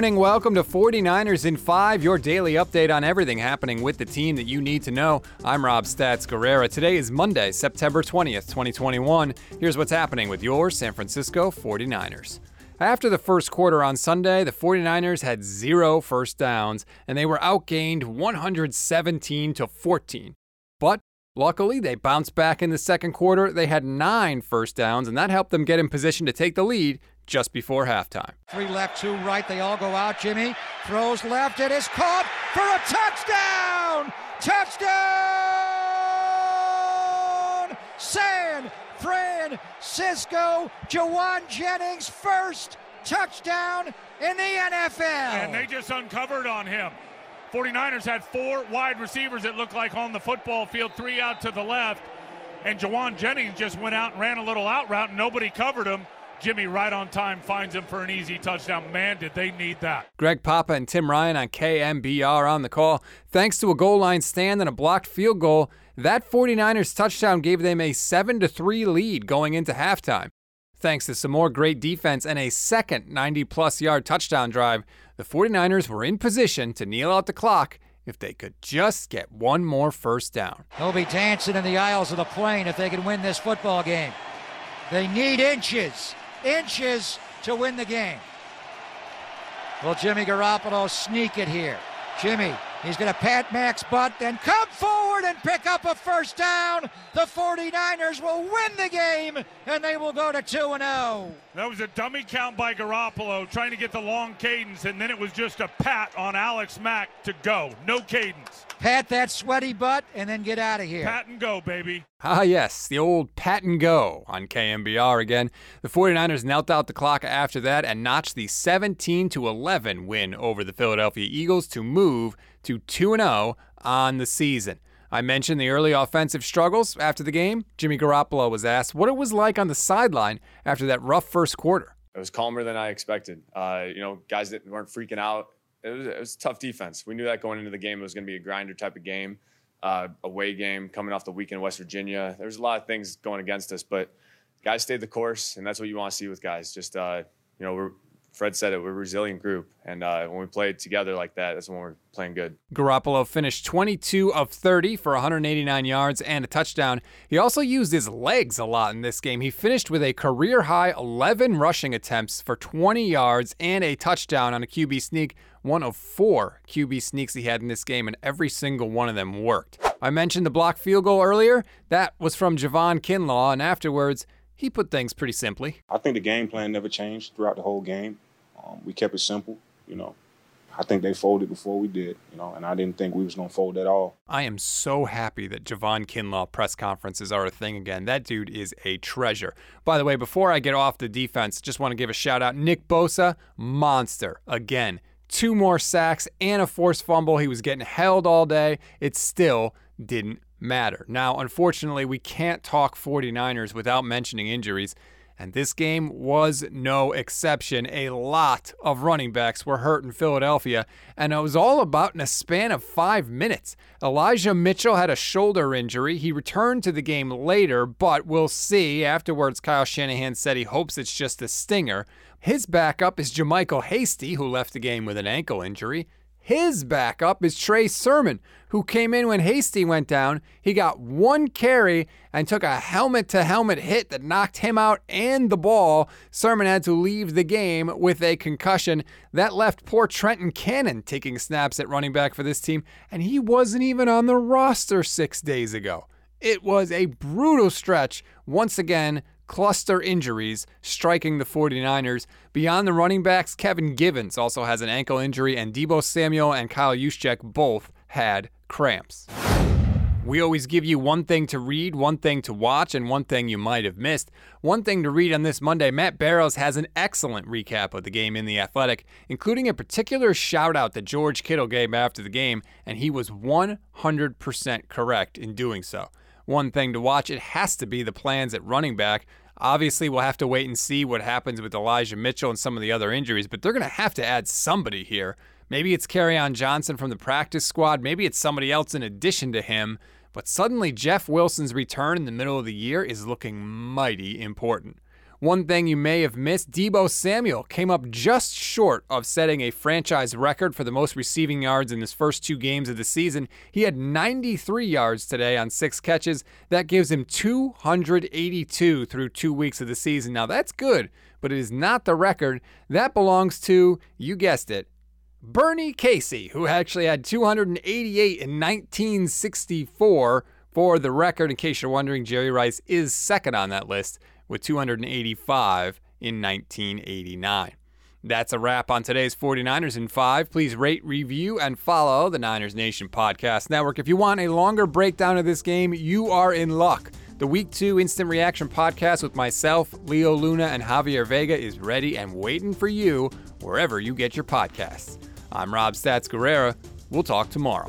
morning. Welcome to 49ers in 5, your daily update on everything happening with the team that you need to know. I'm Rob Stats Guerrera. Today is Monday, September 20th, 2021. Here's what's happening with your San Francisco 49ers. After the first quarter on Sunday, the 49ers had zero first downs and they were outgained 117 to 14. But luckily, they bounced back in the second quarter. They had nine first downs and that helped them get in position to take the lead just before halftime. Three left, two right. They all go out. Jimmy throws left. It is caught for a touchdown! Touchdown! San Francisco. Jauan Jennings first touchdown in the NFL. And they just uncovered on him. 49ers had four wide receivers that looked like on the football field, three out to the left. And Jauan Jennings just went out and ran a little out route, and nobody covered him. Jimmy right on time finds him for an easy touchdown. Man, did they need that. Greg Papa and Tim Ryan on KNBR on the call. Thanks to a goal line stand and a blocked field goal, that 49ers touchdown gave them a 7 3 lead going into halftime. Thanks to some more great defense and a second 90 plus yard touchdown drive, the 49ers were in position to kneel out the clock if they could just get one more first down. They'll be dancing in the aisles of the plane if they can win this football game. They need inches inches to win the game. Will Jimmy Garoppolo sneak it here? Jimmy, he's going to pat Mack's butt, then come forward and pick up a first down. The 49ers will win the game, and they will go to 2 0. That was a dummy count by Garoppolo trying to get the long cadence, and then it was just a pat on Alex Mack to go. No cadence. Pat that sweaty butt and then get out of here. Pat and go, baby. Ah, yes, the old pat and go on KNBR again. The 49ers knelt out the clock after that and notched the 17 11 win over the Philadelphia Eagles to move to 2 0 on the season. I mentioned the early offensive struggles after the game. Jimmy Garoppolo was asked what it was like on the sideline after that rough first quarter. It was calmer than I expected. Uh, you know, guys that weren't freaking out it was, it was tough defense. We knew that going into the game, it was going to be a grinder type of game, uh, away game coming off the weekend in West Virginia. There's a lot of things going against us, but guys stayed the course, and that's what you want to see with guys. Just uh, you know, we're Fred said it, we're a resilient group. And uh, when we play together like that, that's when we're playing good. Garoppolo finished 22 of 30 for 189 yards and a touchdown. He also used his legs a lot in this game. He finished with a career high 11 rushing attempts for 20 yards and a touchdown on a QB sneak. One of four QB sneaks he had in this game, and every single one of them worked. I mentioned the block field goal earlier. That was from Javon Kinlaw, and afterwards, he put things pretty simply. I think the game plan never changed throughout the whole game. Um, we kept it simple, you know. I think they folded before we did, you know, and I didn't think we was gonna fold at all. I am so happy that Javon Kinlaw press conferences are a thing again. That dude is a treasure. By the way, before I get off the defense, just want to give a shout out. Nick Bosa, monster again. Two more sacks and a forced fumble. He was getting held all day. It still didn't matter. Now, unfortunately, we can't talk 49ers without mentioning injuries. And this game was no exception. A lot of running backs were hurt in Philadelphia, and it was all about in a span of five minutes. Elijah Mitchell had a shoulder injury. He returned to the game later, but we'll see. Afterwards, Kyle Shanahan said he hopes it's just a stinger. His backup is JaMycal Hasty, who left the game with an ankle injury. His backup is Trey Sermon, who came in when Hasty went down. He got one carry and took a helmet to helmet hit that knocked him out and the ball. Sermon had to leave the game with a concussion. That left poor Trenton Cannon taking snaps at running back for this team, and he wasn't even on the roster six days ago. It was a brutal stretch. Once again, cluster injuries striking the 49ers. Beyond the running backs, Kevin Givens also has an ankle injury, and Deebo Samuel and Kyle Juszczyk both had cramps. We always give you one thing to read, one thing to watch, and one thing you might have missed. One thing to read on this Monday Matt Barrows has an excellent recap of the game in The Athletic, including a particular shout out that George Kittle gave after the game, and he was 100% correct in doing so one thing to watch. It has to be the plans at running back. Obviously, we'll have to wait and see what happens with Elijah Mitchell and some of the other injuries, but they're going to have to add somebody here. Maybe it's on Johnson from the practice squad. Maybe it's somebody else in addition to him. But suddenly, Jeff Wilson's return in the middle of the year is looking mighty important. One thing you may have missed Deebo Samuel came up just short of setting a franchise record for the most receiving yards in his first two games of the season. He had 93 yards today on six catches. That gives him 282 through two weeks of the season. Now, that's good, but it is not the record. That belongs to, you guessed it, Bernie Casey, who actually had 288 in 1964 for the record. In case you're wondering, Jerry Rice is second on that list with 285 in 1989. That's a wrap on today's 49ers in 5. Please rate, review, and follow the Niners Nation Podcast Network. If you want a longer breakdown of this game, you are in luck. The Week 2 Instant Reaction Podcast with myself, Leo Luna, and Javier Vega is ready and waiting for you wherever you get your podcasts. I'm Rob Stats Guerrera. We'll talk tomorrow.